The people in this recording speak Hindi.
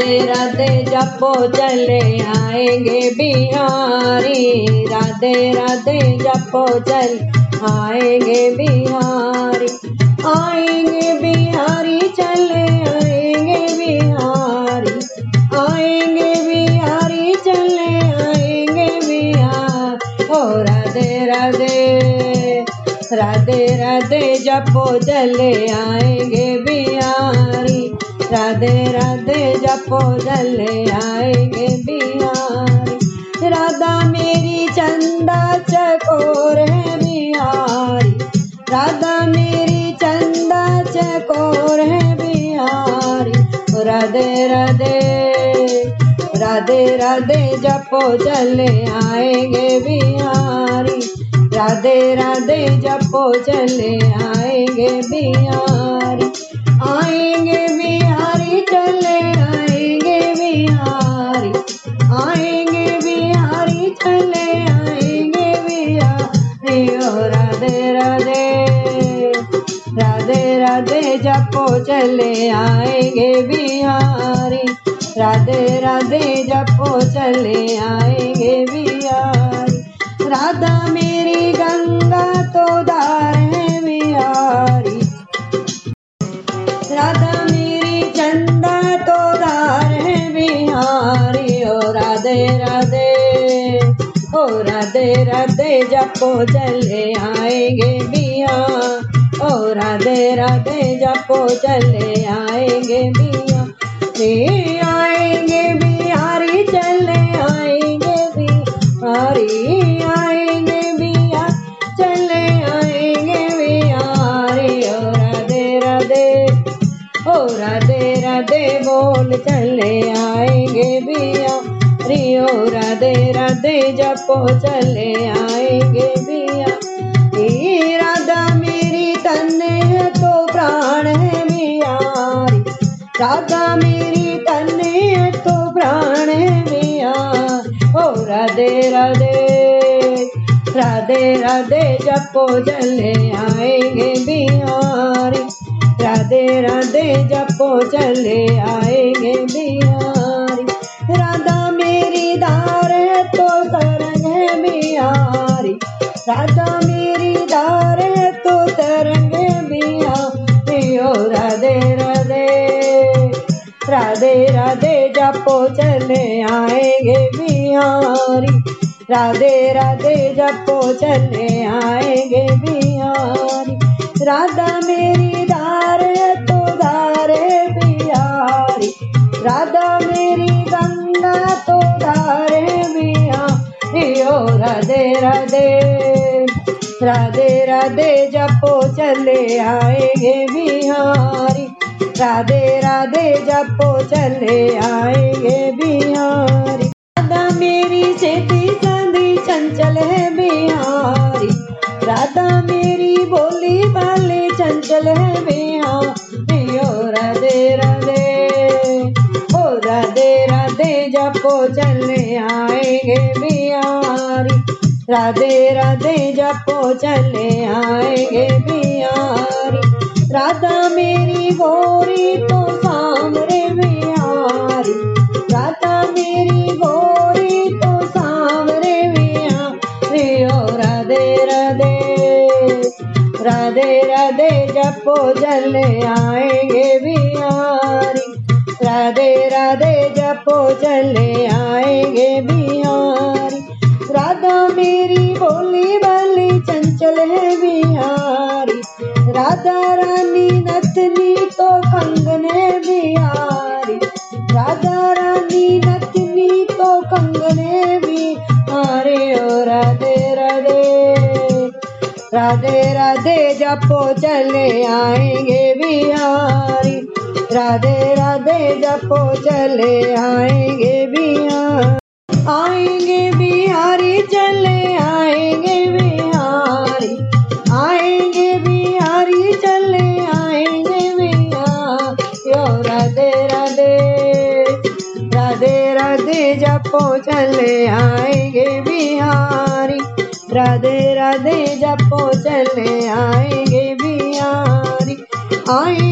राधे राधे जपो चले आएँगे बिहारी। राधे राधे जपो चल आएँगे बिहारी। आएँगे बिहारी, चले आएँगे बिहारी। आएँगे बिहारी, चले आएँगे बिहार। ओ राधे राधे राधे राधे जपो चले आएँगे बिहारी। राधे राधे जपो चले आएँगे बिहारी राधा मेरी चंदा चकोर है बिहारी राधा मेरी चंदा चकोर है बिहारी राधे राधे राधे राधे, जपो चले आएँगे बिहारी राधे राधे, जपो चले आएँगे बिहारी जपो चले आएँगे बिहारी। राधे राधे जपो चले आएँगे बिहारी। राधा मेरी गंगा तो धार है बिहारी। राधा मेरी चंदा तो धार है बिहारी। ओ राधे राधे, ओ राधे राधे जपो चले आएँगे बिहार। ओ राधे राधे जपो चले आएँगे बिहारी आएँगे बिहारी चले आएँगे बिहारी आएँगे बिहार चले आएँगे बिहारी ओ राधे राधे। ओ राधे राधे बोल चले आएँगे बिहारी ओ राधे राधे जपो चले आएँगे राधा मेरी तन्ने है तो प्राण बिहार ओ राधे राधे राधे राधे, जपो चले आएँगे बिहारी। राधे राधे, जपो चले आएँगे बिहारी। राधा मेरी दार है तो तरंग है बिहारी। राधा मेरी धार है तो तरंग बिहारी। राधे जपो, चले आएँगे बिहारी। राधे राधे जपो, चले आएँगे बिहारी। राधा मेरी है तो है बिहारी। राधा मेरी गंगा तो है बिहारी। ओ राधे राधे। राधे राधे जपो, चले आएँगे बिहारी। राधे राधे जपो चले आएँगे बिहारी। राधा मेरी सेती संधी चंचल है बिहारी। राधा मेरी बोली बाली चंचल है बिहारी। ओ राधे राधे, ओ राधे राधे जपो चले आएँगे बिहारी। राधे राधे जपो चले आएँगे बिहारी। राधा मेरी गोरी तो सामरे बिहारी राधा मेरी गोरी तो सामरे बिहारी ओ राधे राधे राधे राधे, जपो चले आएँगे बिहारी राधे राधे, जपो चले आएँगे बिहारी राधा मेरी बोली बाली चंचल है बिहारी राधा रानी नथनी तो कंगने बिहारी। राधा रानी नथनी तो कंगने बिहारी। ओ राधे राधे। राधे राधे, जपो चले आएँगे बिहारी। राधे राधे, जपो चले आएँगे बिहार। आएँगे राधे जपो चले आएँगे बिहारी। राधे राधे जपो चले आएँगे बिहारी। आए